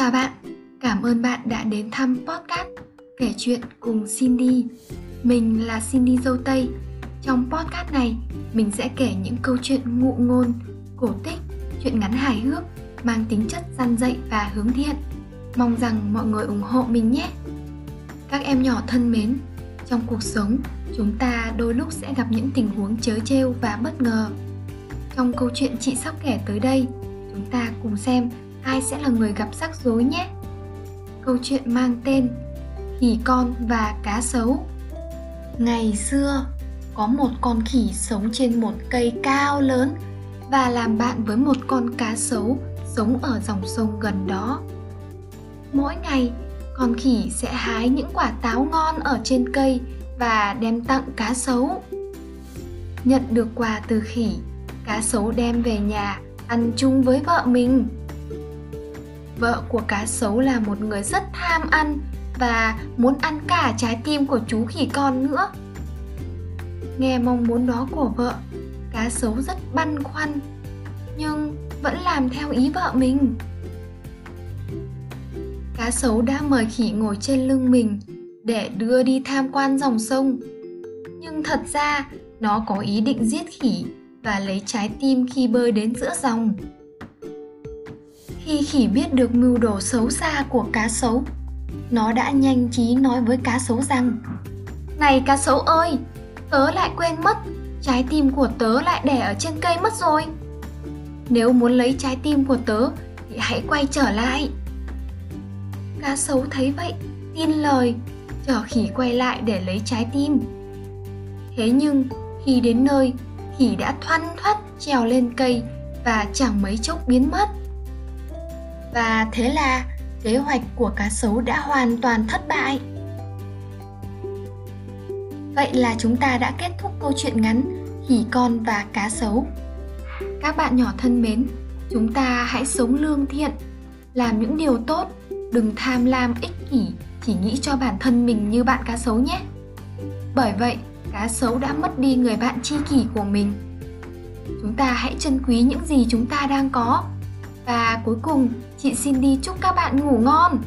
Chào bạn, cảm ơn bạn đã đến thăm podcast Kể chuyện cùng Cindy. Mình là Cindy Dâu Tây. Trong podcast này, mình sẽ kể những câu chuyện ngụ ngôn, cổ tích, chuyện ngắn hài hước, mang tính chất gian dạy và hướng thiện. Mong rằng mọi người ủng hộ mình nhé. Các em nhỏ thân mến, trong cuộc sống, chúng ta đôi lúc sẽ gặp những tình huống chớ trêu và bất ngờ. Trong câu chuyện chị sắp kể tới đây, chúng ta cùng xem ai sẽ là người gặp rắc rối nhé. Câu chuyện mang tên Khỉ con và cá sấu Ngày xưa, có một con khỉ sống trên một cây cao lớn và làm bạn với một con cá sấu sống ở dòng sông gần đó. Mỗi ngày, con khỉ sẽ hái những quả táo ngon ở trên cây và đem tặng cá sấu. Nhận được quà từ khỉ, cá sấu đem về nhà ăn chung với vợ mình. Vợ của cá sấu là một người rất tham ăn và muốn ăn cả trái tim của chú khỉ con nữa. Nghe mong muốn đó của vợ, cá sấu rất băn khoăn, nhưng vẫn làm theo ý vợ mình. Cá sấu đã mời khỉ ngồi trên lưng mình để đưa đi tham quan dòng sông. Nhưng thật ra nó có ý định giết khỉ và lấy trái tim khi bơi đến giữa dòng. Khi khỉ biết được mưu đồ xấu xa của cá sấu, nó đã nhanh trí nói với cá sấu rằng Này cá sấu ơi, tớ lại quên mất, trái tim của tớ lại để ở trên cây mất rồi. Nếu muốn lấy trái tim của tớ thì hãy quay trở lại. Cá sấu thấy vậy, tin lời, chở khỉ quay lại để lấy trái tim. Thế nhưng, khi đến nơi, khỉ đã thoăn thoắt trèo lên cây và chẳng mấy chốc biến mất. Và thế là kế hoạch của cá sấu đã hoàn toàn thất bại. Vậy là chúng ta đã kết thúc câu chuyện ngắn Khỉ con và cá sấu. Các bạn nhỏ thân mến, chúng ta hãy sống lương thiện, làm những điều tốt, đừng tham lam ích kỷ, chỉ nghĩ cho bản thân mình như bạn cá sấu nhé. Bởi vậy, cá sấu đã mất đi người bạn tri kỷ của mình. Chúng ta hãy trân quý những gì chúng ta đang có và cuối cùng, chị xin đi chúc các bạn ngủ ngon.